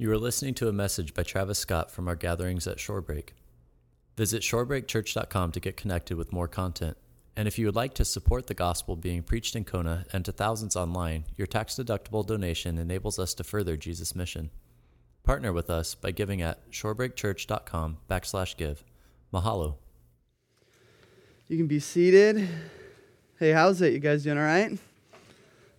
You are listening to a message by Travis Scott from our gatherings at Shorebreak. Visit shorebreakchurch.com to get connected with more content. And if you would like to support the gospel being preached in Kona and to thousands online, your tax deductible donation enables us to further Jesus' mission. Partner with us by giving at shorebreakchurch.com backslash give. Mahalo. You can be seated. Hey, how's it? You guys doing all right?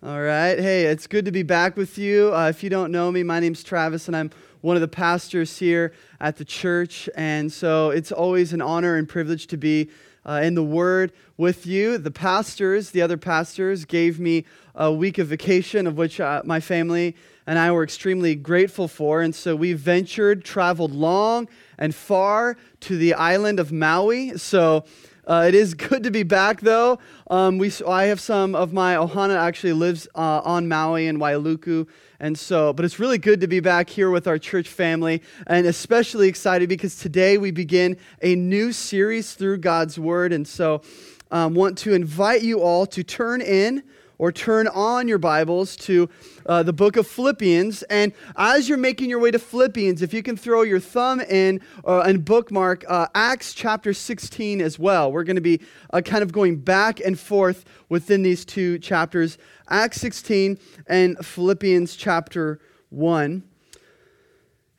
All right. Hey, it's good to be back with you. Uh, if you don't know me, my name's Travis, and I'm one of the pastors here at the church. And so it's always an honor and privilege to be uh, in the Word with you. The pastors, the other pastors, gave me a week of vacation, of which uh, my family and I were extremely grateful for. And so we ventured, traveled long and far to the island of Maui. So uh, it is good to be back, though. Um, we, I have some of my Ohana actually lives uh, on Maui and Wailuku, and so. But it's really good to be back here with our church family, and especially excited because today we begin a new series through God's Word, and so um, want to invite you all to turn in or turn on your Bibles to uh, the book of Philippians. And as you're making your way to Philippians, if you can throw your thumb in uh, and bookmark uh, Acts chapter 16 as well. We're going to be uh, kind of going back and forth within these two chapters Acts 16 and Philippians chapter 1.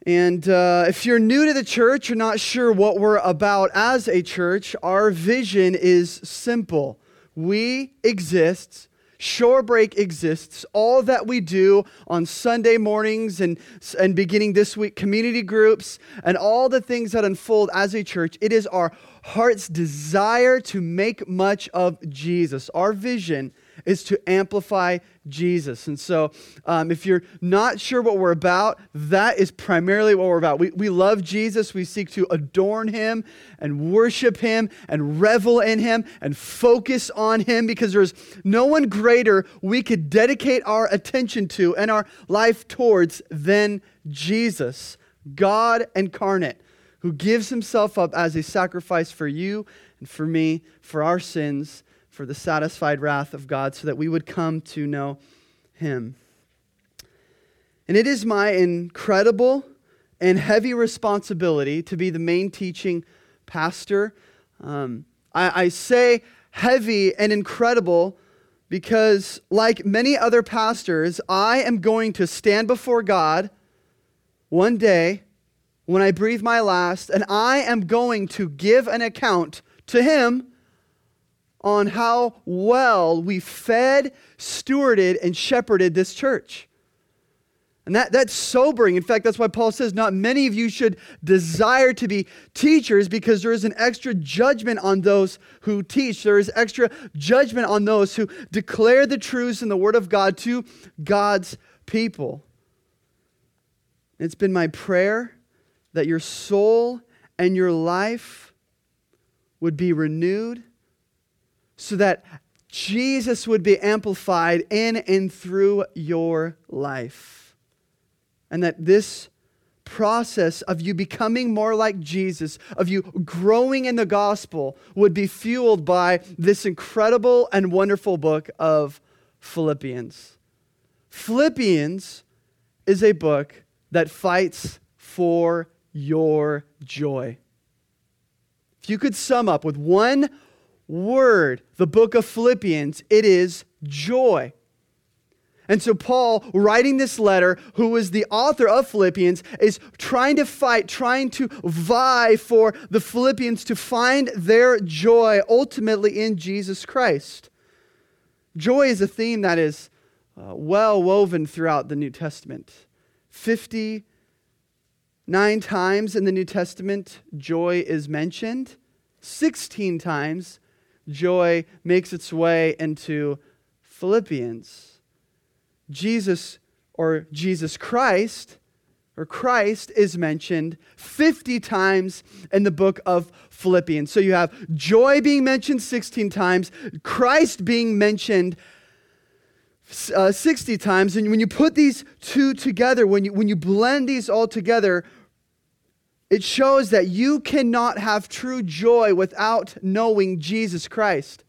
And uh, if you're new to the church, you're not sure what we're about as a church, our vision is simple. We exist Shorebreak exists. All that we do on Sunday mornings and, and beginning this week, community groups, and all the things that unfold as a church, it is our heart's desire to make much of Jesus. Our vision is to amplify Jesus. And so, um, if you're not sure what we're about, that is primarily what we're about. We, we love Jesus. We seek to adorn him and worship him and revel in him and focus on him because there's no one greater we could dedicate our attention to and our life towards than Jesus, God incarnate, who gives himself up as a sacrifice for you and for me, for our sins for the satisfied wrath of God so that we would come to know him. And it is my incredible and heavy responsibility to be the main teaching pastor. Um, I, I say heavy and incredible because, like many other pastors, I am going to stand before God one day when I breathe my last, and I am going to give an account to Him on how well we fed, stewarded, and shepherded this church. And that, that's sobering. In fact, that's why Paul says, Not many of you should desire to be teachers because there is an extra judgment on those who teach. There is extra judgment on those who declare the truths in the Word of God to God's people. It's been my prayer that your soul and your life would be renewed so that Jesus would be amplified in and through your life. And that this process of you becoming more like Jesus, of you growing in the gospel, would be fueled by this incredible and wonderful book of Philippians. Philippians is a book that fights for your joy. If you could sum up with one word, the book of Philippians, it is joy. And so, Paul, writing this letter, who was the author of Philippians, is trying to fight, trying to vie for the Philippians to find their joy ultimately in Jesus Christ. Joy is a theme that is uh, well woven throughout the New Testament. 59 times in the New Testament, joy is mentioned. 16 times, joy makes its way into Philippians. Jesus or Jesus Christ or Christ is mentioned 50 times in the book of Philippians. So you have joy being mentioned 16 times, Christ being mentioned uh, 60 times. And when you put these two together, when you, when you blend these all together, it shows that you cannot have true joy without knowing Jesus Christ.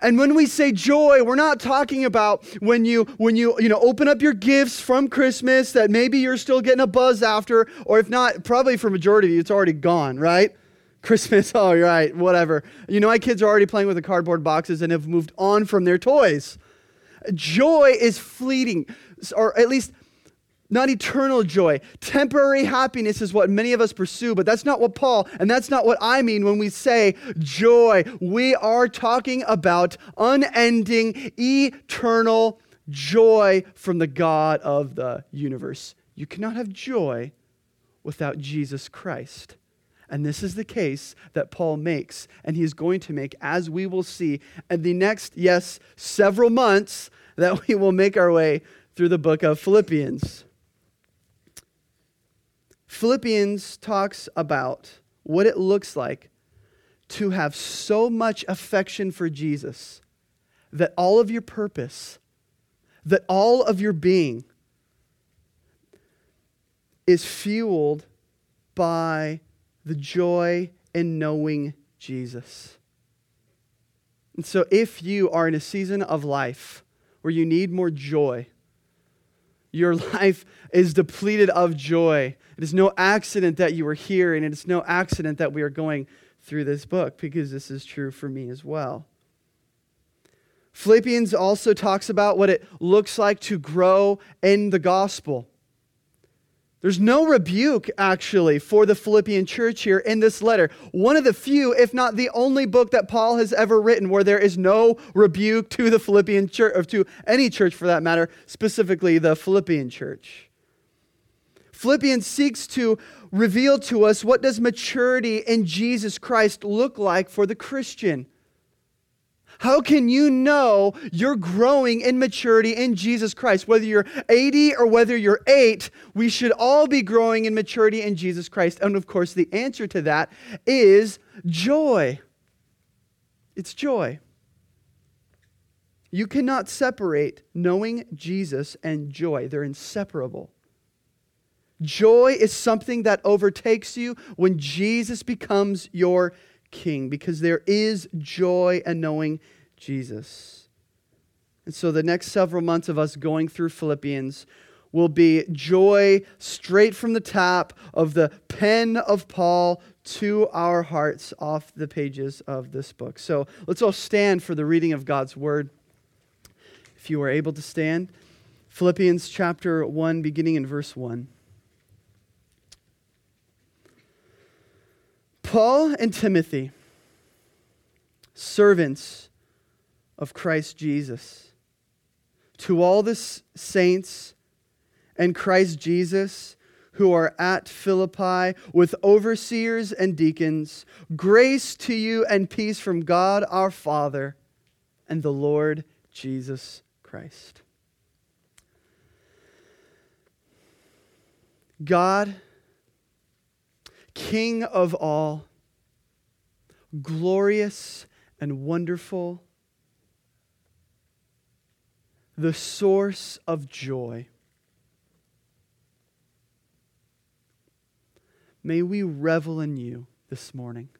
And when we say joy, we're not talking about when you when you you know open up your gifts from Christmas that maybe you're still getting a buzz after, or if not, probably for majority of you, it's already gone, right? Christmas, oh right, whatever. You know, my kids are already playing with the cardboard boxes and have moved on from their toys. Joy is fleeting, or at least not eternal joy. Temporary happiness is what many of us pursue, but that's not what Paul, and that's not what I mean when we say joy. We are talking about unending, eternal joy from the God of the universe. You cannot have joy without Jesus Christ. And this is the case that Paul makes, and he is going to make, as we will see in the next, yes, several months that we will make our way through the book of Philippians. Philippians talks about what it looks like to have so much affection for Jesus that all of your purpose, that all of your being is fueled by the joy in knowing Jesus. And so, if you are in a season of life where you need more joy, your life is depleted of joy. It is no accident that you are here, and it is no accident that we are going through this book because this is true for me as well. Philippians also talks about what it looks like to grow in the gospel. There's no rebuke, actually, for the Philippian church here in this letter. One of the few, if not the only book that Paul has ever written where there is no rebuke to the Philippian church, or to any church for that matter, specifically the Philippian church. Philippians seeks to reveal to us what does maturity in Jesus Christ look like for the Christian. How can you know you're growing in maturity in Jesus Christ? Whether you're 80 or whether you're 8, we should all be growing in maturity in Jesus Christ. And of course, the answer to that is joy. It's joy. You cannot separate knowing Jesus and joy, they're inseparable. Joy is something that overtakes you when Jesus becomes your king because there is joy in knowing Jesus. And so the next several months of us going through Philippians will be joy straight from the tap of the pen of Paul to our hearts off the pages of this book. So let's all stand for the reading of God's word. If you are able to stand, Philippians chapter 1, beginning in verse 1. Paul and Timothy, servants of Christ Jesus, to all the saints and Christ Jesus who are at Philippi with overseers and deacons, grace to you and peace from God our Father and the Lord Jesus Christ. God King of all, glorious and wonderful, the source of joy. May we revel in you this morning.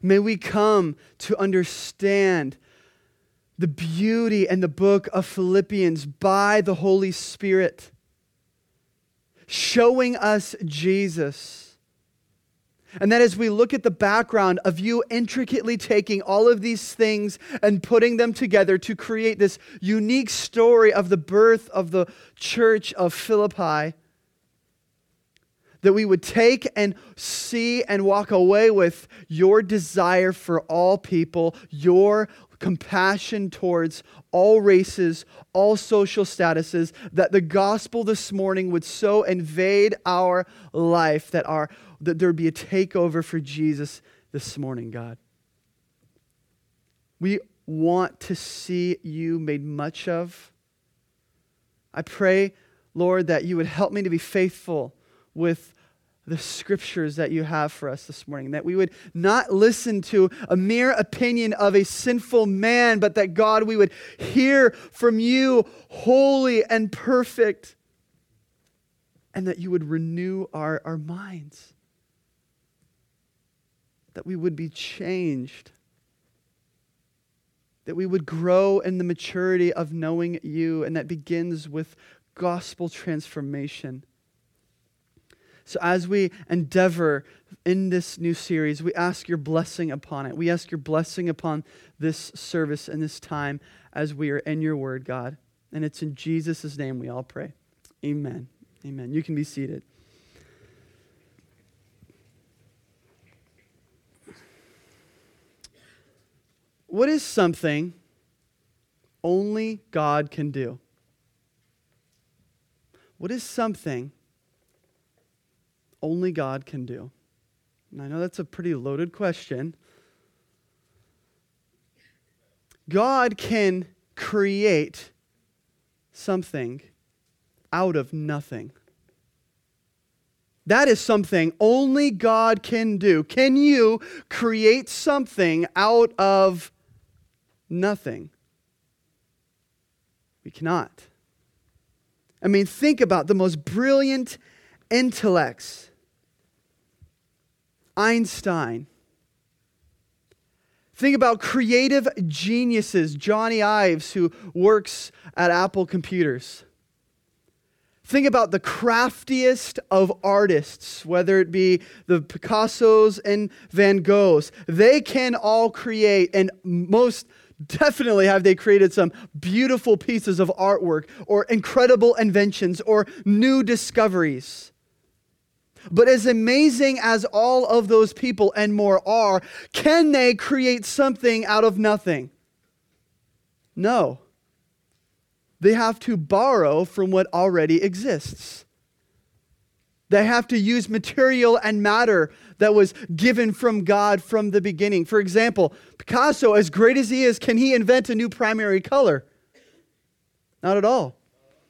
May we come to understand the beauty and the book of Philippians by the Holy Spirit showing us Jesus. And that as we look at the background of you intricately taking all of these things and putting them together to create this unique story of the birth of the church of Philippi, that we would take and see and walk away with your desire for all people, your compassion towards all races, all social statuses, that the gospel this morning would so invade our life that, our, that there would be a takeover for Jesus this morning, God. We want to see you made much of. I pray, Lord, that you would help me to be faithful with the scriptures that you have for us this morning. That we would not listen to a mere opinion of a sinful man, but that God, we would hear from you, holy and perfect, and that you would renew our, our minds. That we would be changed that we would grow in the maturity of knowing you, and that begins with gospel transformation. So, as we endeavor in this new series, we ask your blessing upon it. We ask your blessing upon this service and this time as we are in your word, God. And it's in Jesus' name we all pray. Amen. Amen. You can be seated. What is something only God can do? What is something only God can do? And I know that's a pretty loaded question. God can create something out of nothing. That is something only God can do. Can you create something out of nothing? We cannot. I mean, think about the most brilliant intellects Einstein. Think about creative geniuses, Johnny Ives, who works at Apple Computers. Think about the craftiest of artists, whether it be the Picassos and Van Goghs. They can all create, and most definitely have they created some beautiful pieces of artwork or incredible inventions or new discoveries. But as amazing as all of those people and more are, can they create something out of nothing? No. They have to borrow from what already exists. They have to use material and matter that was given from God from the beginning. For example, Picasso, as great as he is, can he invent a new primary color? Not at all.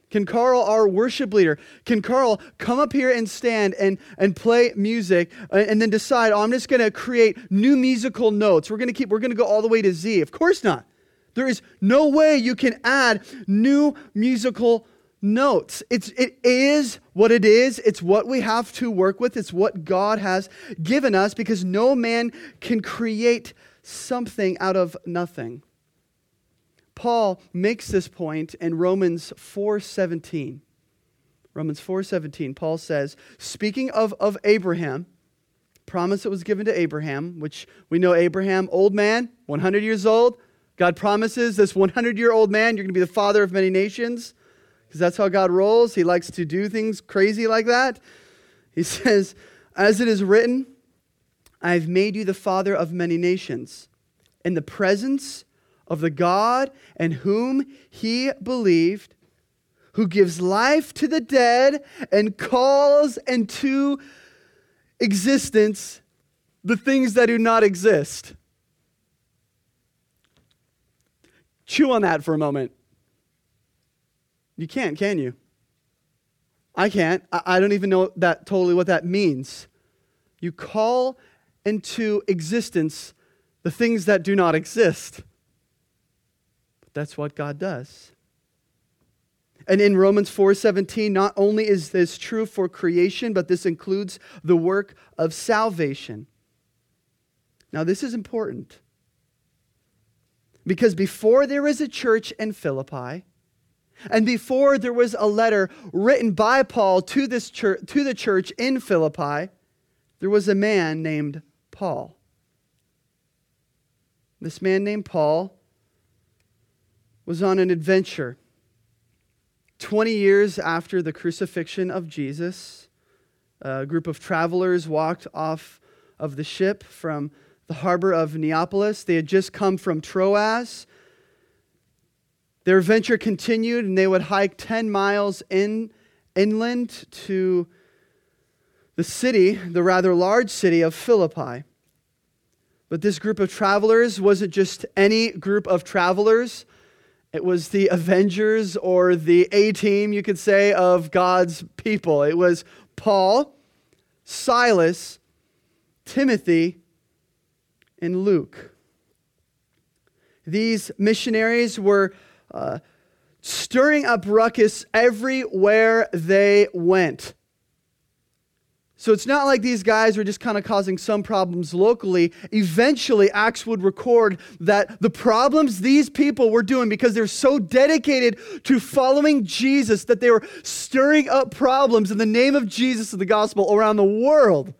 Can Carl, our worship leader, can Carl come up here and stand and, and play music uh, and then decide, oh, I'm just going to create new musical notes. We're going to keep, we're going to go all the way to Z. Of course not. There is no way you can add new musical notes. It's, it is what it is. It's what we have to work with. It's what God has given us because no man can create something out of nothing. Paul makes this point in Romans 4:17. Romans 4:17, Paul says, speaking of, of Abraham, promise that was given to Abraham, which we know Abraham, old man, 100 years old. God promises this 100 year old man, you're going to be the father of many nations, because that's how God rolls. He likes to do things crazy like that. He says, As it is written, I've made you the father of many nations. In the presence of the God in whom he believed, who gives life to the dead and calls into existence the things that do not exist. Chew on that for a moment. You can't, can you? I can't. I don't even know that totally what that means. You call into existence the things that do not exist. That's what God does. And in Romans 4:17, not only is this true for creation, but this includes the work of salvation. Now, this is important. Because before there was a church in Philippi, and before there was a letter written by Paul to, this church, to the church in Philippi, there was a man named Paul. This man named Paul was on an adventure. 20 years after the crucifixion of Jesus, a group of travelers walked off of the ship from the harbor of Neapolis. They had just come from Troas. Their adventure continued, and they would hike 10 miles in, inland to the city, the rather large city of Philippi. But this group of travelers wasn't just any group of travelers. It was the Avengers or the A team, you could say, of God's people. It was Paul, Silas, Timothy, and Luke. These missionaries were uh, stirring up ruckus everywhere they went. So it's not like these guys were just kind of causing some problems locally. Eventually, Acts would record that the problems these people were doing because they're so dedicated to following Jesus that they were stirring up problems in the name of Jesus and the gospel around the world.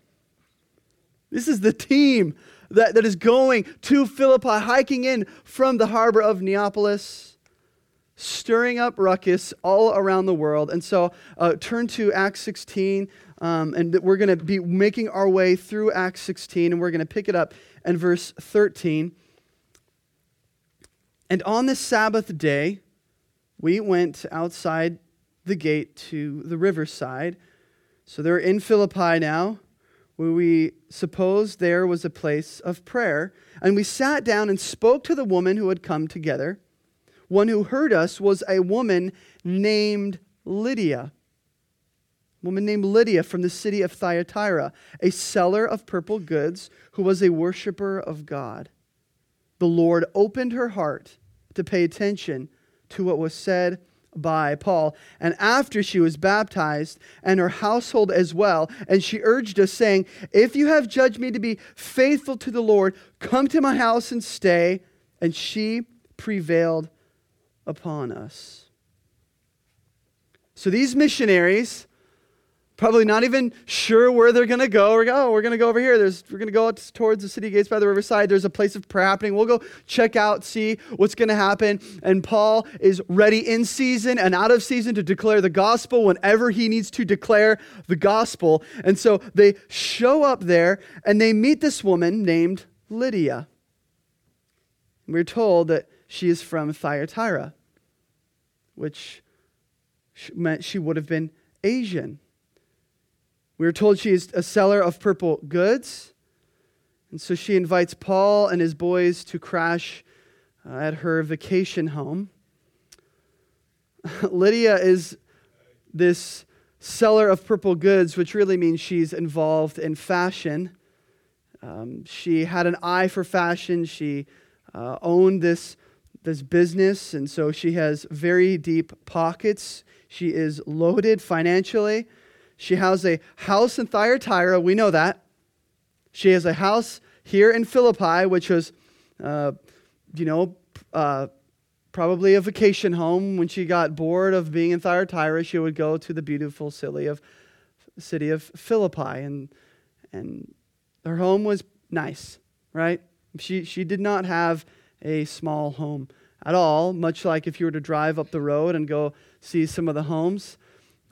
This is the team that, that is going to Philippi, hiking in from the harbor of Neapolis, stirring up ruckus all around the world. And so uh, turn to Acts 16. Um, and we're going to be making our way through Acts 16, and we're going to pick it up in verse 13. And on the Sabbath day, we went outside the gate to the riverside. So they're in Philippi now, where we suppose there was a place of prayer. And we sat down and spoke to the woman who had come together. One who heard us was a woman named Lydia woman named Lydia from the city of Thyatira, a seller of purple goods who was a worshiper of God. The Lord opened her heart to pay attention to what was said by Paul. And after she was baptized, and her household as well, and she urged us, saying, If you have judged me to be faithful to the Lord, come to my house and stay. And she prevailed upon us. So these missionaries probably not even sure where they're going to go. We're, oh, we're going to go over here. There's, we're going to go towards the city gates by the riverside. There's a place of prayer happening. We'll go check out, see what's going to happen. And Paul is ready in season and out of season to declare the gospel whenever he needs to declare the gospel. And so they show up there and they meet this woman named Lydia. We're told that she is from Thyatira, which meant she would have been Asian. We are told she is a seller of purple goods. And so she invites Paul and his boys to crash uh, at her vacation home. Lydia is this seller of purple goods, which really means she's involved in fashion. Um, she had an eye for fashion. She uh, owned this, this business, and so she has very deep pockets. She is loaded financially. She has a house in Thyatira. We know that. She has a house here in Philippi, which was, uh, you know, uh, probably a vacation home. When she got bored of being in Thyatira, she would go to the beautiful city of, city of Philippi. And, and her home was nice, right? She, she did not have a small home at all, much like if you were to drive up the road and go see some of the homes.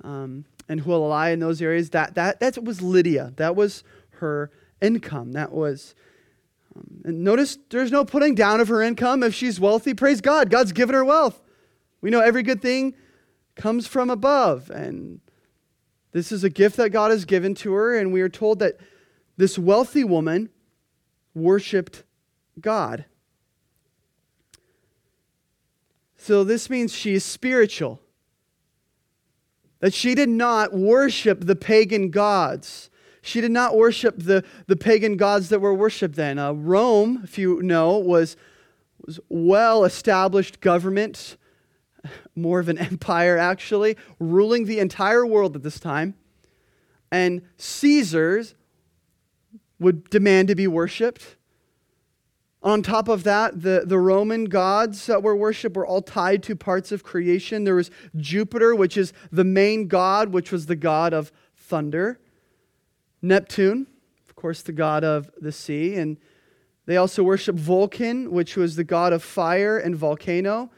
Um, and Holualoa in those areas, that, that, that was Lydia. That was her income. That was. Um, and notice there's no putting down of her income. If she's wealthy, praise God. God's given her wealth. We know every good thing comes from above. And this is a gift that God has given to her. And we are told that this wealthy woman worshiped God. So this means she is spiritual that she did not worship the pagan gods. She did not worship the, the pagan gods that were worshiped then. Uh, Rome, if you know, was, was well established government, more of an empire actually, ruling the entire world at this time. And Caesars would demand to be worshiped. On top of that, the, the Roman gods that were worshipped were all tied to parts of creation. There was Jupiter, which is the main god, which was the god of thunder. Neptune, of course, the god of the sea. And they also worshiped Vulcan, which was the god of fire and volcano.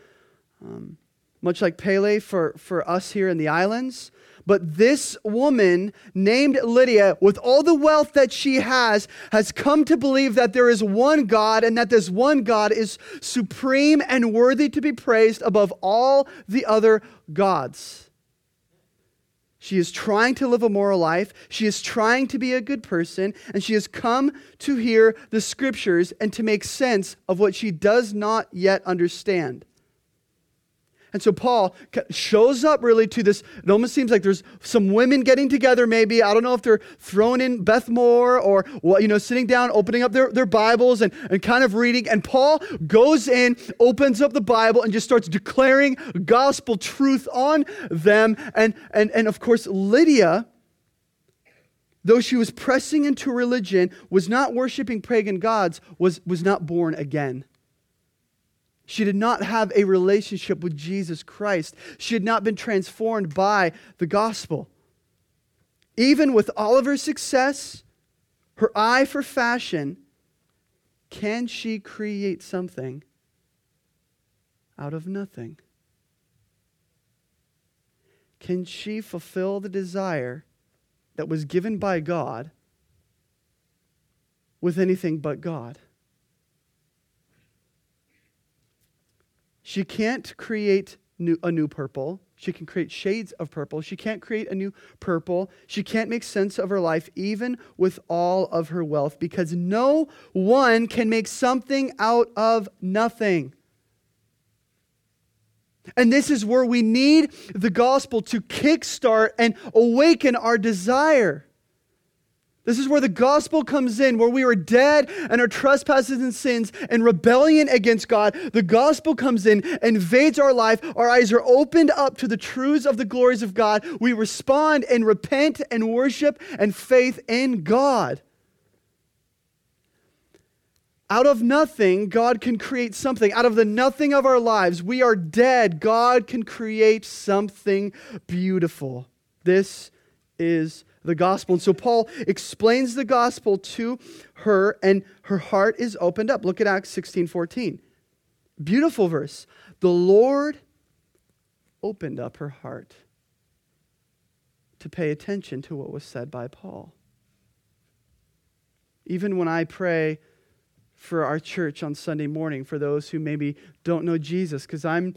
Um, much like Pele for, for us here in the islands. But this woman named Lydia, with all the wealth that she has, has come to believe that there is one God and that this one God is supreme and worthy to be praised above all the other gods. She is trying to live a moral life. She is trying to be a good person. And she has come to hear the scriptures and to make sense of what she does not yet understand. And so Paul shows up really to this. It almost seems like there's some women getting together, maybe. I don't know if they're thrown in Beth Moore or, you know, sitting down, opening up their, their Bibles and, and kind of reading. And Paul goes in, opens up the Bible, and just starts declaring gospel truth on them. And, and, and of course, Lydia, though she was pressing into religion, was not worshiping pagan gods, was, was not born again. She did not have a relationship with Jesus Christ. She had not been transformed by the gospel. Even with all of her success, her eye for fashion, can she create something out of nothing? Can she fulfill the desire that was given by God with anything but God? She can't create new, a new purple. She can create shades of purple. She can't create a new purple. She can't make sense of her life, even with all of her wealth, because no one can make something out of nothing. And this is where we need the gospel to kickstart and awaken our desire. This is where the gospel comes in, where we were dead and our trespasses and sins and rebellion against God. The gospel comes in, invades our life. Our eyes are opened up to the truths of the glories of God. We respond and repent and worship and faith in God. Out of nothing, God can create something. Out of the nothing of our lives, we are dead. God can create something beautiful. This is the gospel. And so Paul explains the gospel to her, and her heart is opened up. Look at Acts 16 14. Beautiful verse. The Lord opened up her heart to pay attention to what was said by Paul. Even when I pray for our church on Sunday morning, for those who maybe don't know Jesus, because I'm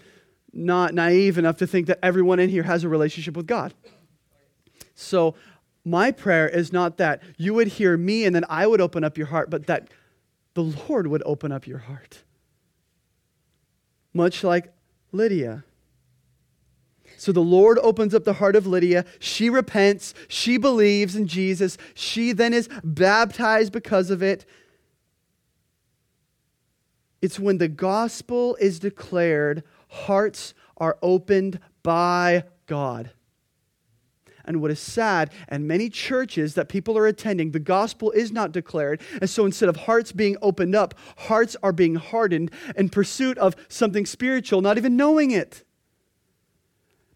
not naive enough to think that everyone in here has a relationship with God. So my prayer is not that you would hear me and then I would open up your heart, but that the Lord would open up your heart. Much like Lydia. So the Lord opens up the heart of Lydia. She repents. She believes in Jesus. She then is baptized because of it. It's when the gospel is declared, hearts are opened by God. And what is sad, and many churches that people are attending, the gospel is not declared. And so instead of hearts being opened up, hearts are being hardened in pursuit of something spiritual, not even knowing it.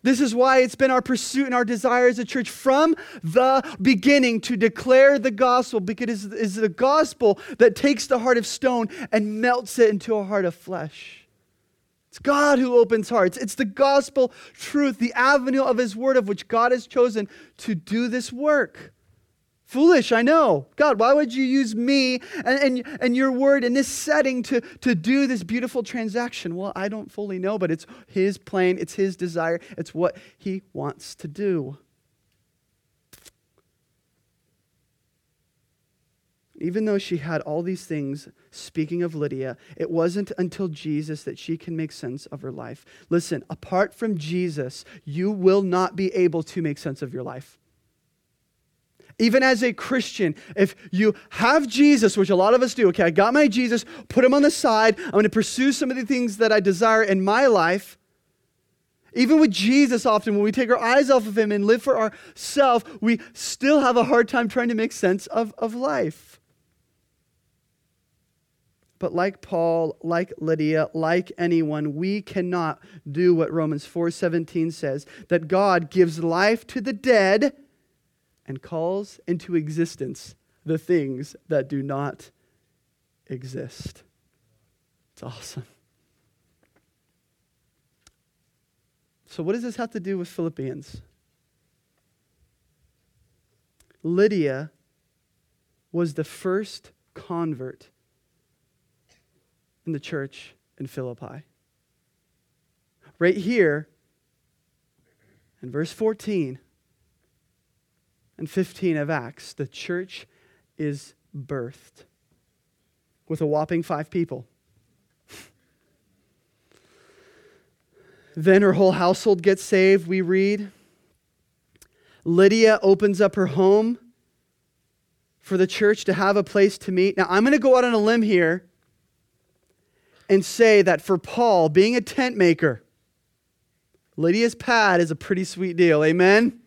This is why it's been our pursuit and our desire as a church from the beginning to declare the gospel because it is the gospel that takes the heart of stone and melts it into a heart of flesh. It's God who opens hearts. It's the gospel truth, the avenue of his word of which God has chosen to do this work. Foolish, I know. God, why would you use me and, and, and your word in this setting to, to do this beautiful transaction? Well, I don't fully know, but it's his plan, it's his desire, it's what he wants to do. Even though she had all these things, speaking of Lydia, it wasn't until Jesus that she can make sense of her life. Listen, apart from Jesus, you will not be able to make sense of your life. Even as a Christian, if you have Jesus, which a lot of us do, okay, I got my Jesus, put him on the side, I'm to pursue some of the things that I desire in my life. Even with Jesus, often when we take our eyes off of him and live for ourselves, we still have a hard time trying to make sense of, of life. But like Paul, like Lydia, like anyone, we cannot do what Romans 4:17 says, that God gives life to the dead and calls into existence the things that do not exist. It's awesome. So, what does this have to do with Philippians? Lydia was the first convert in the church in Philippi. Right here in verse 14, and 15 of Acts, the church is birthed with a whopping five people. then her whole household gets saved, we read. Lydia opens up her home for the church to have a place to meet. Now, I'm going to go out on a limb here and say that for Paul, being a tent maker, Lydia's pad is a pretty sweet deal. Amen?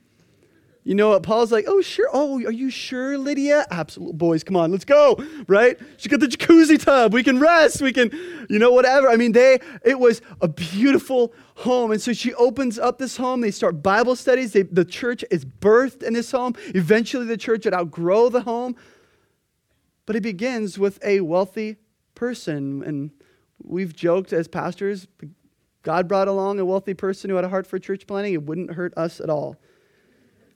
You know what? Paul's like, oh, sure. Oh, are you sure, Lydia? Absolutely. Boys, come on, let's go, right? She got the jacuzzi tub. We can rest. We can, you know, whatever. I mean, they, it was a beautiful home. And so she opens up this home. They start Bible studies. They, the church is birthed in this home. Eventually, the church would outgrow the home. But it begins with a wealthy person. And we've joked as pastors, God brought along a wealthy person who had a heart for church planting. It wouldn't hurt us at all.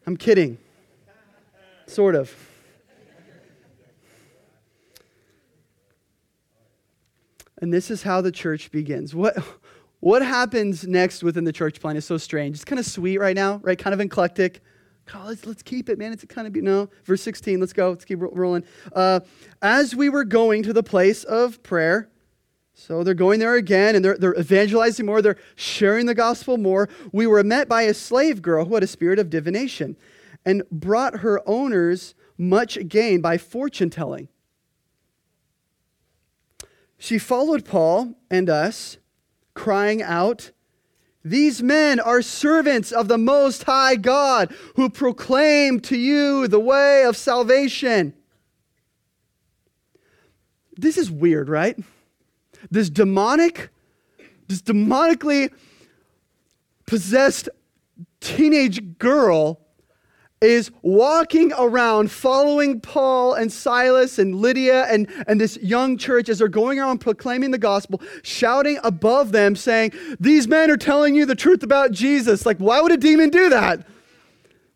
I'm kidding. Sort of. And this is how the church begins. What, what happens next within the church plan is so strange. It's kind of sweet right now, right? Kind of eclectic. Let's, let's keep it, man. It's kind of, you know, verse 16. Let's go. Let's keep rolling. Uh, As we were going to the place of prayer, so they're going there again and they're, they're evangelizing more, they're sharing the gospel more. We were met by a slave girl who had a spirit of divination and brought her owners much gain by fortune telling. She followed Paul and us, crying out, These men are servants of the Most High God who proclaim to you the way of salvation. This is weird, right? This demonic, this demonically possessed teenage girl is walking around following Paul and Silas and Lydia and, and this young church as they're going around proclaiming the gospel, shouting above them, saying, These men are telling you the truth about Jesus. Like, why would a demon do that?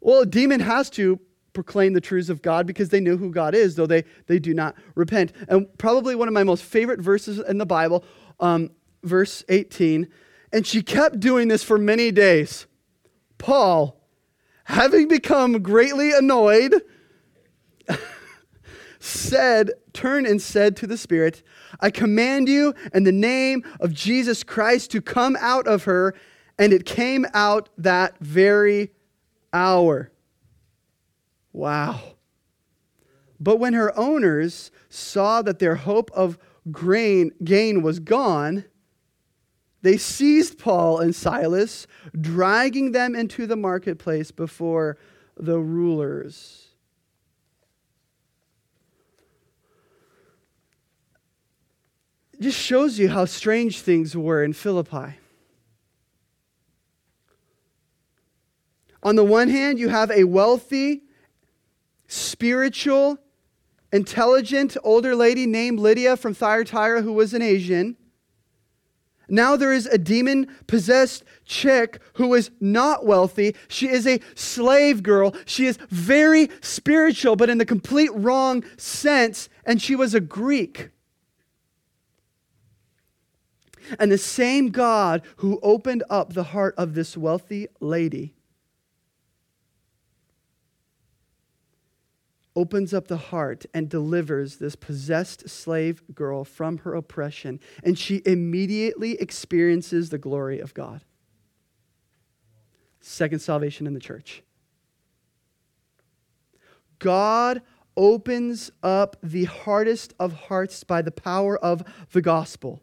Well, a demon has to proclaim the truths of God because they know who God is, though they, they do not repent. And probably one of my most favorite verses in the Bible, um, verse 18. And she kept doing this for many days. Paul, having become greatly annoyed, said, turned and said to the Spirit, I command you in the name of Jesus Christ to come out of her. And it came out that very hour. Wow. But when her owners saw that their hope of grain, gain was gone, they seized Paul and Silas, dragging them into the marketplace before the rulers. It just shows you how strange things were in Philippi. On the one hand, you have a wealthy, spiritual, intelligent older lady named Lydia from Thyatira who was an Asian. Now there is a demon possessed chick who is not wealthy. She is a slave girl. She is very spiritual, but in the complete wrong sense, and she was a Greek. And the same God who opened up the heart of this wealthy lady opens up the heart and delivers this possessed slave girl from her oppression, and she immediately experiences the glory of God. Second salvation in the church. God opens up the hardest of hearts by the power of the gospel.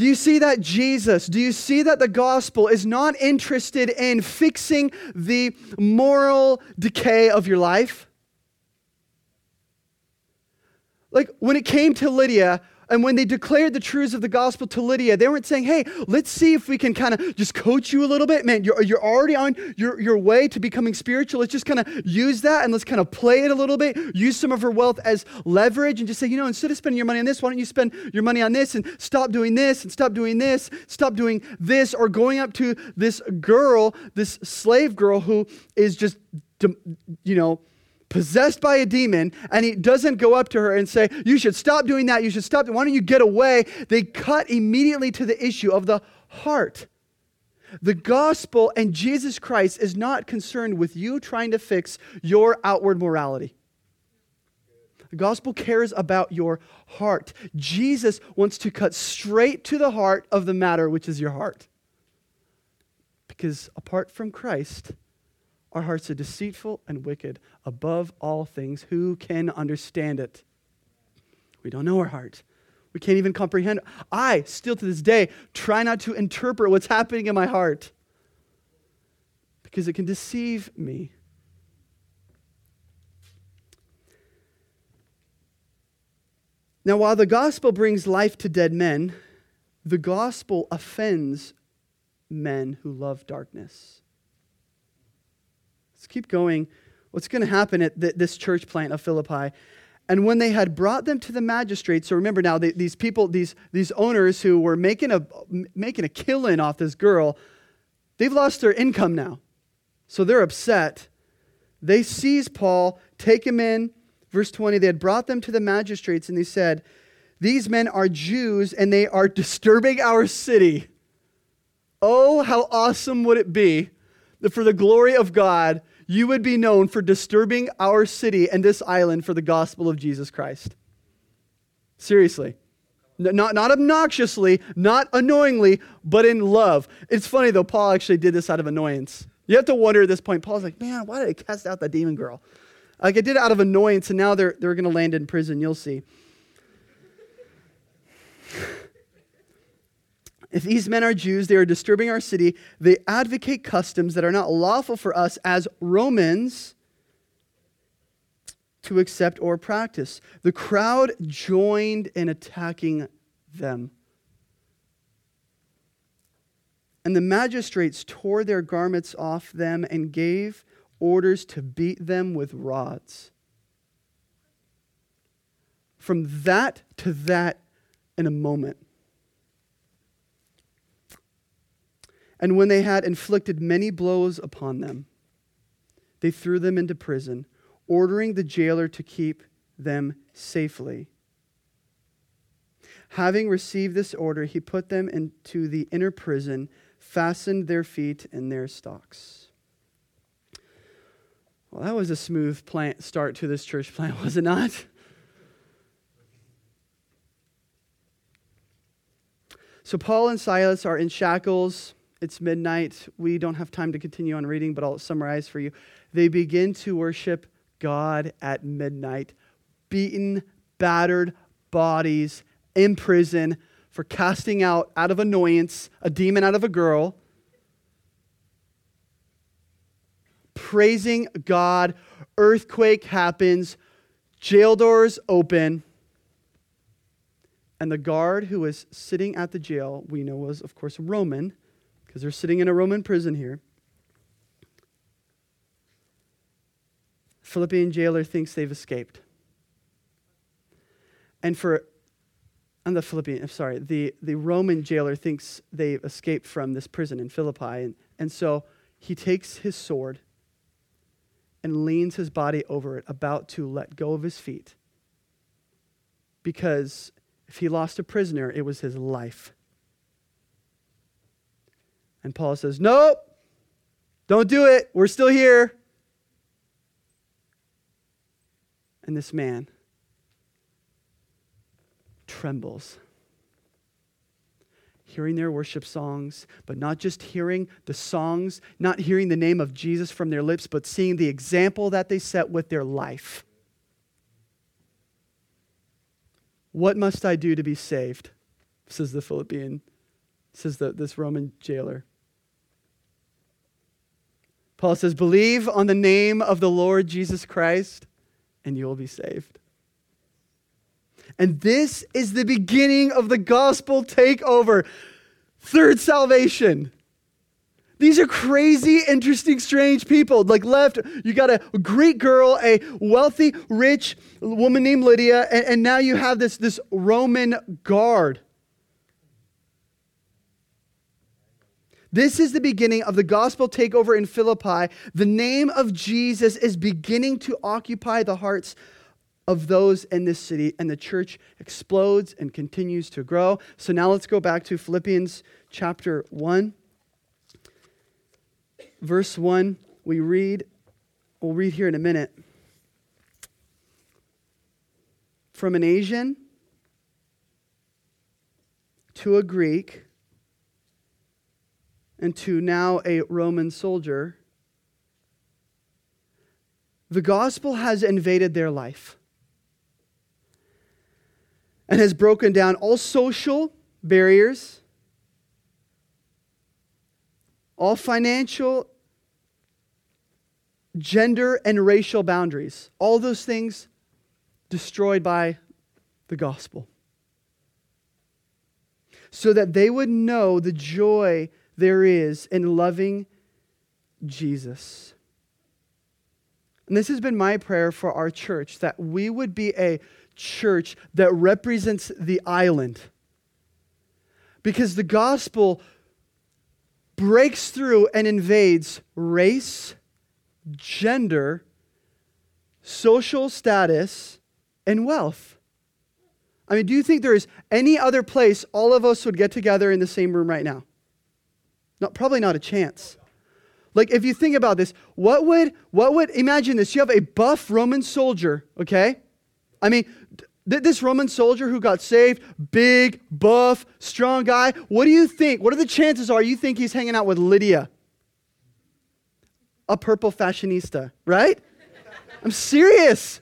Do you see that Jesus, do you see that the gospel is not interested in fixing the moral decay of your life? Like when it came to Lydia, and when they declared the truths of the gospel to Lydia, they weren't saying, hey, let's see if we can kind of just coach you a little bit. Man, you're, you're already on your, your way to becoming spiritual. Let's just kind of use that and let's kind of play it a little bit. Use some of her wealth as leverage and just say, you know, instead of spending your money on this, why don't you spend your money on this and stop doing this and stop doing this, stop doing this, or going up to this girl, this slave girl who is just, you know, possessed by a demon, and he doesn't go up to her and say, You should stop doing that. You should stop. Why don't you get away? They cut immediately to the issue of the heart. The gospel and Jesus Christ is not concerned with you trying to fix your outward morality. The gospel cares about your heart. Jesus wants to cut straight to the heart of the matter, which is your heart. Because apart from Christ, our hearts are deceitful and wicked above all things. Who can understand it? We don't know our heart. We can't even comprehend. I still to this day try not to interpret what's happening in my heart. because it can deceive me. Now, while the gospel brings life to dead men, the gospel offends men who love darkness. Let's keep going. What's going to happen at this church plant of Philippi? And when they had brought them to the magistrates, so remember now, they, these people, these, these owners who were making a, making a killing off this girl, they've lost their income now. So they're upset. They seize Paul, take him in. Verse 20, they had brought them to the magistrates, and they said, These men are Jews, and they are disturbing our city. Oh, how awesome would it be that for the glory of God, you would be known for disturbing our city and this island for the gospel of Jesus Christ. Seriously. Not, not obnoxiously, not annoyingly, but in love. It's funny though, Paul actually did this out of annoyance. You have to wonder at this point, Paul's like, man, why did I cast out that demon girl? Like I did it out of annoyance, and now they're, they're going to land in prison. You'll see. If these men are Jews, they are disturbing our city. They advocate customs that are not lawful for us as Romans to accept or practice. The crowd joined in attacking them. And the magistrates tore their garments off them and gave orders to beat them with rods. From that to that in a moment. And when they had inflicted many blows upon them, they threw them into prison, ordering the jailer to keep them safely. Having received this order, he put them into the inner prison, fastened their feet in their stocks. Well, that was a smooth plant start to this church plant, was it not? So Paul and Silas are in shackles it's midnight. We don't have time to continue on reading, but I'll summarize for you. They begin to worship God at midnight, beaten, battered bodies in prison for casting out, out of annoyance, a demon out of a girl, praising God. Earthquake happens, jail doors open. And the guard who was sitting at the jail, we know was, of course, Roman, because they're sitting in a Roman prison here. Philippian jailer thinks they've escaped. And for, and the Philippian, I'm sorry, the, the Roman jailer thinks they've escaped from this prison in Philippi. And, and so he takes his sword and leans his body over it, about to let go of his feet. Because if he lost a prisoner, it was his life. And Paul says, Nope, don't do it. We're still here. And this man trembles. Hearing their worship songs, but not just hearing the songs, not hearing the name of Jesus from their lips, but seeing the example that they set with their life. What must I do to be saved? says the Philippian, says the, this Roman jailer. Paul says, Believe on the name of the Lord Jesus Christ, and you will be saved. And this is the beginning of the gospel takeover. Third salvation. These are crazy, interesting, strange people. Like, left, you got a Greek girl, a wealthy, rich woman named Lydia, and, and now you have this, this Roman guard This is the beginning of the gospel takeover in Philippi. The name of Jesus is beginning to occupy the hearts of those in this city, and the church explodes and continues to grow. So now let's go back to Philippians chapter 1. Verse 1, we read, we'll read here in a minute. From an Asian to a Greek and to now a Roman soldier, the gospel has invaded their life and has broken down all social barriers, all financial gender and racial boundaries. All those things destroyed by the gospel. So that they would know the joy there is in loving Jesus. And this has been my prayer for our church that we would be a church that represents the island. Because the gospel breaks through and invades race, gender, social status, and wealth. I mean, do you think there is any other place all of us would get together in the same room right now? Not, probably not a chance. Like if you think about this, what would what would imagine this? You have a buff Roman soldier, okay? I mean, th- this Roman soldier who got saved, big, buff, strong guy. What do you think? What are the chances are you think he's hanging out with Lydia? A purple fashionista, right? I'm serious.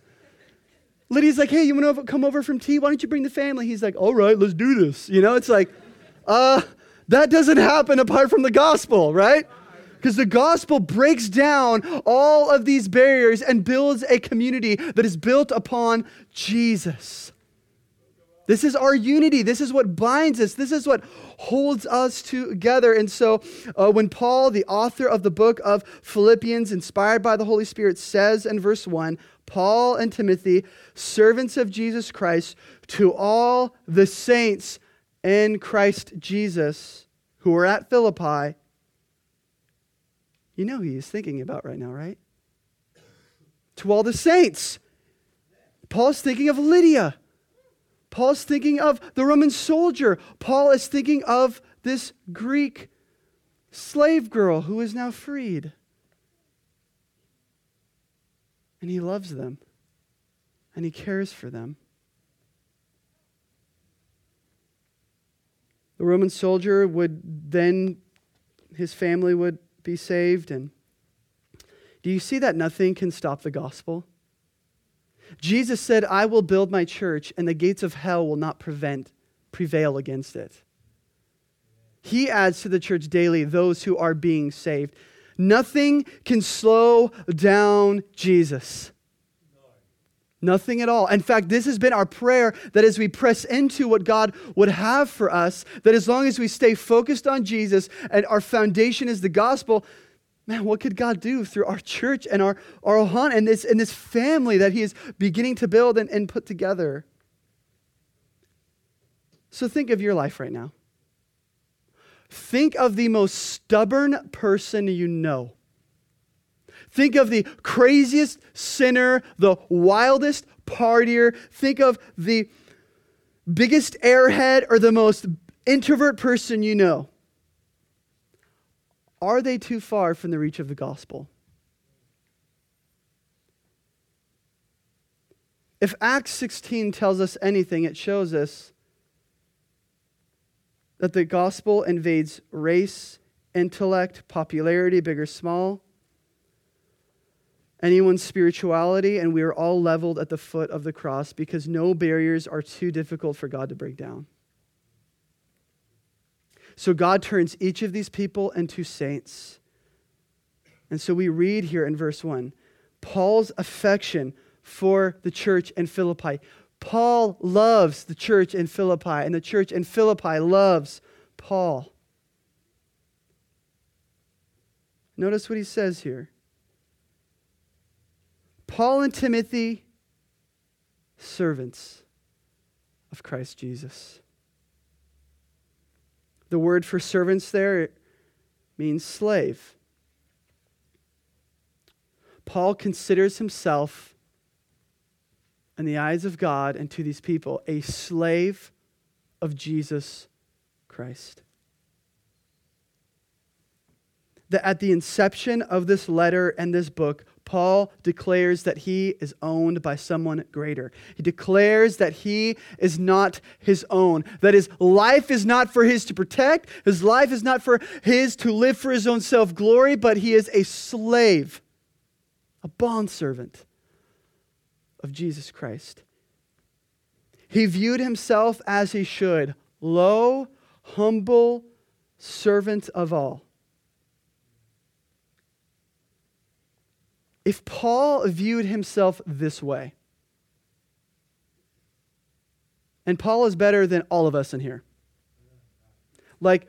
Lydia's like, hey, you want to come over from tea? Why don't you bring the family? He's like, all right, let's do this. You know, it's like, uh, that doesn't happen apart from the gospel, right? Because the gospel breaks down all of these barriers and builds a community that is built upon Jesus. This is our unity. This is what binds us. This is what holds us together. And so, uh, when Paul, the author of the book of Philippians, inspired by the Holy Spirit, says in verse 1 Paul and Timothy, servants of Jesus Christ, to all the saints in Christ Jesus who are at Philippi, you know who he's thinking about right now, right? To all the saints. Paul's thinking of Lydia. Paul's thinking of the Roman soldier. Paul is thinking of this Greek slave girl who is now freed. And he loves them and he cares for them. The Roman soldier would then, his family would be saved. And do you see that nothing can stop the gospel? Jesus said, I will build my church, and the gates of hell will not prevent, prevail against it. He adds to the church daily those who are being saved. Nothing can slow down Jesus. Nothing at all. In fact, this has been our prayer that as we press into what God would have for us, that as long as we stay focused on Jesus and our foundation is the gospel, man, what could God do through our church and our, our ohana and this, and this family that He is beginning to build and, and put together? So think of your life right now. Think of the most stubborn person you know. Think of the craziest sinner, the wildest partier. Think of the biggest airhead or the most introvert person you know. Are they too far from the reach of the gospel? If Acts 16 tells us anything, it shows us that the gospel invades race, intellect, popularity, big or small anyone's spirituality, and we are all leveled at the foot of the cross because no barriers are too difficult for God to break down. So God turns each of these people into saints. And so we read here in verse 1 Paul's affection for the church in Philippi. Paul loves the church in Philippi, and the church in Philippi loves Paul. Notice what he says here. Paul and Timothy, servants of Christ Jesus. The word for servants there means slave. Paul considers himself, in the eyes of God and to these people, a slave of Jesus Christ. That at the inception of this letter and this book, Paul declares that he is owned by someone greater. He declares that he is not his own, that his life is not for his to protect, his life is not for his to live for his own self glory, but he is a slave, a bondservant of Jesus Christ. He viewed himself as he should low, humble, servant of all. If Paul viewed himself this way, and Paul is better than all of us in here. Like,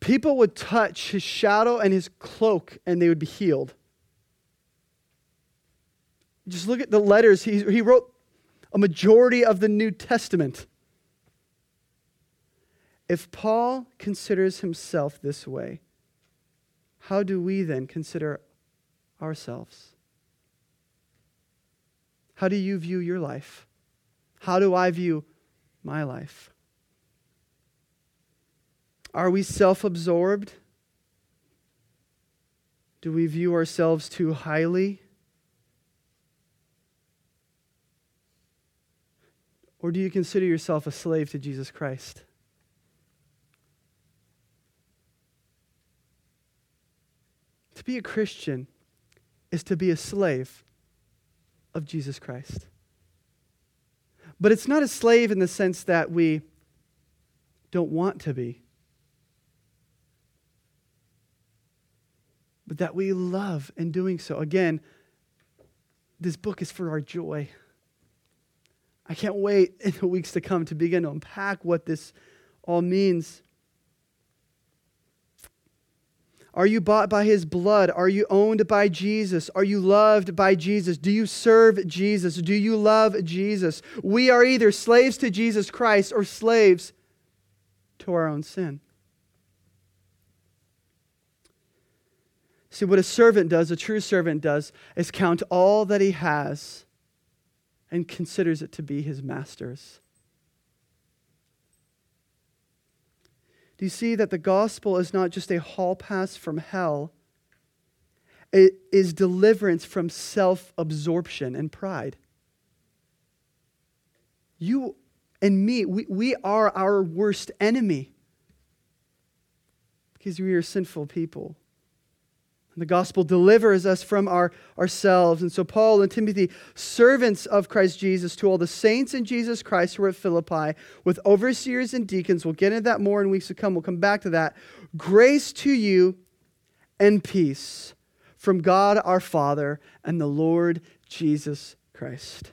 people would touch his shadow and his cloak and they would be healed. Just look at the letters. He, he wrote a majority of the New Testament. If Paul considers himself this way, how do we then consider ourselves? How do you view your life? How do I view my life? Are we self absorbed? Do we view ourselves too highly? Or do you consider yourself a slave to Jesus Christ? To be a Christian is to be a slave of Jesus Christ. But it's not a slave in the sense that we don't want to be, but that we love in doing so. Again, this book is for our joy. I can't wait in the weeks to come to begin to unpack what this all means. Are you bought by his blood? Are you owned by Jesus? Are you loved by Jesus? Do you serve Jesus? Do you love Jesus? We are either slaves to Jesus Christ or slaves to our own sin. See, what a servant does, a true servant does, is count all that he has and considers it to be his master's. Do you see that the gospel is not just a hall pass from hell? It is deliverance from self absorption and pride. You and me, we, we are our worst enemy because we are sinful people. The gospel delivers us from our, ourselves. And so, Paul and Timothy, servants of Christ Jesus, to all the saints in Jesus Christ who are at Philippi, with overseers and deacons, we'll get into that more in weeks to come. We'll come back to that. Grace to you and peace from God our Father and the Lord Jesus Christ.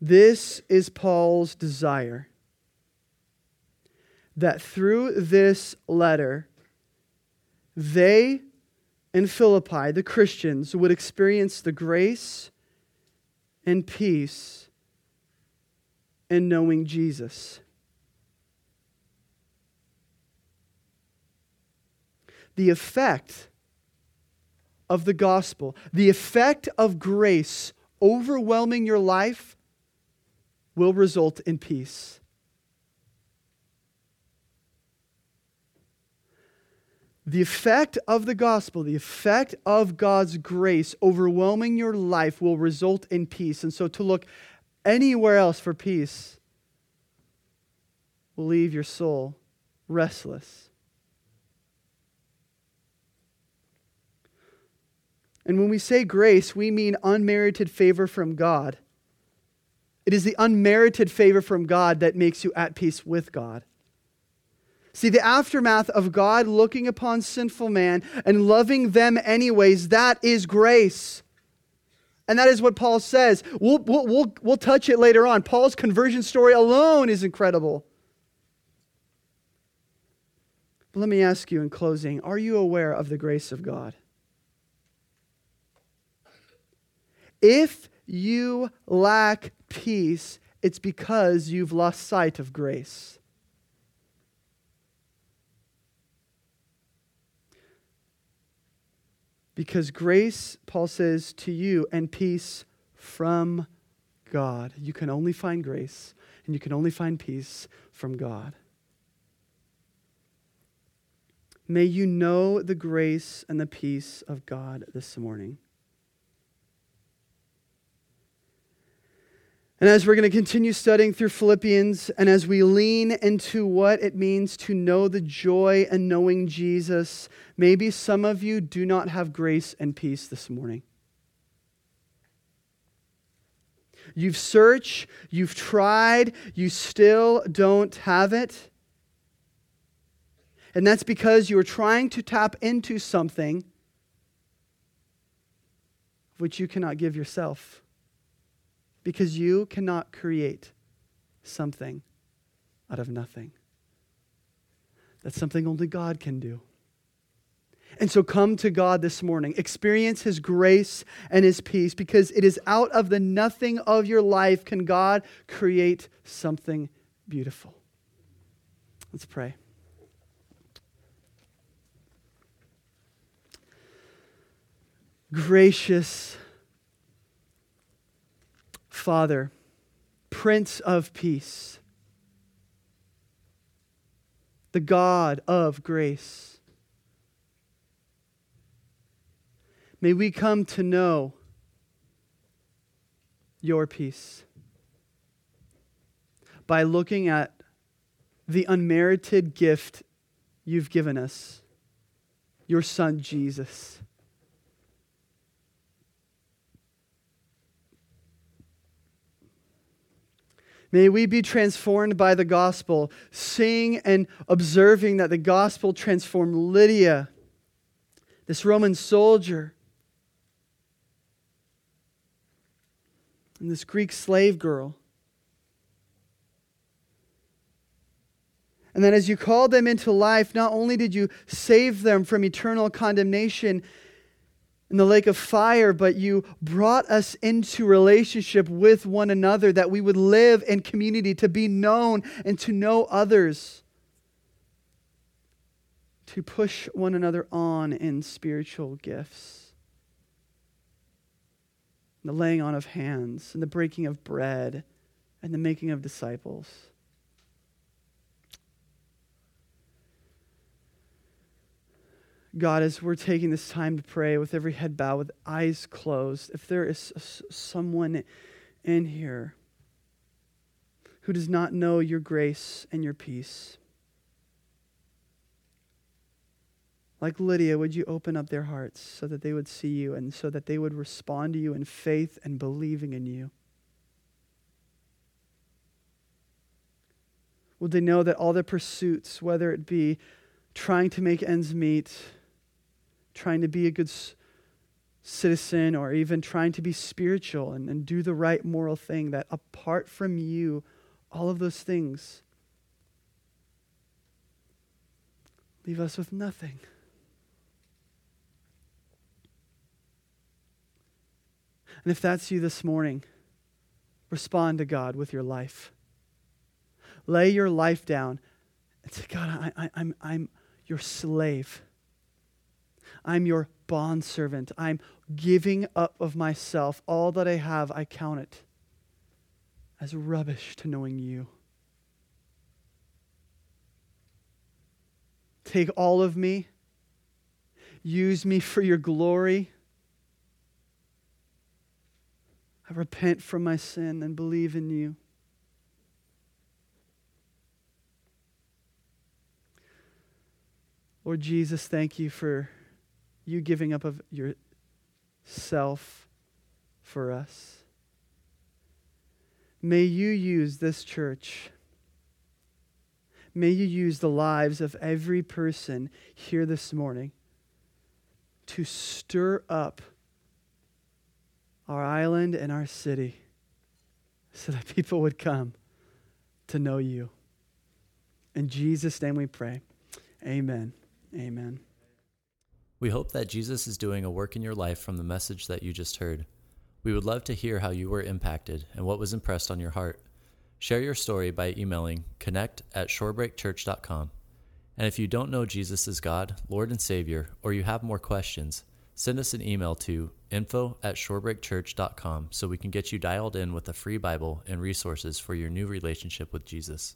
This is Paul's desire that through this letter, they in Philippi, the Christians, would experience the grace and peace in knowing Jesus. The effect of the gospel, the effect of grace overwhelming your life, will result in peace. The effect of the gospel, the effect of God's grace overwhelming your life will result in peace. And so to look anywhere else for peace will leave your soul restless. And when we say grace, we mean unmerited favor from God. It is the unmerited favor from God that makes you at peace with God. See, the aftermath of God looking upon sinful man and loving them anyways, that is grace. And that is what Paul says. We'll, we'll, we'll, we'll touch it later on. Paul's conversion story alone is incredible. But let me ask you in closing are you aware of the grace of God? If you lack peace, it's because you've lost sight of grace. Because grace, Paul says, to you and peace from God. You can only find grace and you can only find peace from God. May you know the grace and the peace of God this morning. And as we're going to continue studying through Philippians, and as we lean into what it means to know the joy and knowing Jesus, maybe some of you do not have grace and peace this morning. You've searched, you've tried, you still don't have it. And that's because you're trying to tap into something which you cannot give yourself because you cannot create something out of nothing. That's something only God can do. And so come to God this morning. Experience His grace and His peace because it is out of the nothing of your life can God create something beautiful. Let's pray. Gracious Father, Prince of Peace, the God of grace. May we come to know your peace by looking at the unmerited gift you've given us, your Son, Jesus. May we be transformed by the gospel, seeing and observing that the gospel transformed Lydia, this Roman soldier, and this Greek slave girl. And that as you called them into life, not only did you save them from eternal condemnation in the lake of fire, but you brought us into relationship with one another that we would live in community, to be known and to know others, to push one another on in spiritual gifts. The laying on of hands, and the breaking of bread, and the making of disciples. God, as we're taking this time to pray with every head bowed, with eyes closed, if there is someone in here who does not know your grace and your peace, like Lydia, would you open up their hearts so that they would see you and so that they would respond to you in faith and believing in you? Would they know that all their pursuits, whether it be trying to make ends meet, trying to be a good citizen or even trying to be spiritual and, and do the right moral thing, that apart from you, all of those things leave us with nothing. And if that's you this morning, respond to God with your life. Lay your life down and say, God, I, I, I'm, I'm your slave. I'm your bondservant. I'm giving up of myself. All that I have, I count it as rubbish to knowing you. Take all of me, use me for your glory. I repent from my sin and believe in you. Lord Jesus, thank you for you giving up of yourself for us. May you use this church. May you use the lives of every person here this morning to stir up our island and our city so that people would come to know you. In Jesus' name we pray. Amen. Amen. We hope that Jesus is doing a work in your life from the message that you just heard. We would love to hear how you were impacted and what was impressed on your heart. Share your story by emailing connect at shorebreakchurch.com. And if you don't know Jesus as God, Lord, and Savior, or you have more questions, send us an email to info at shorebreakchurch.com so we can get you dialed in with a free Bible and resources for your new relationship with Jesus.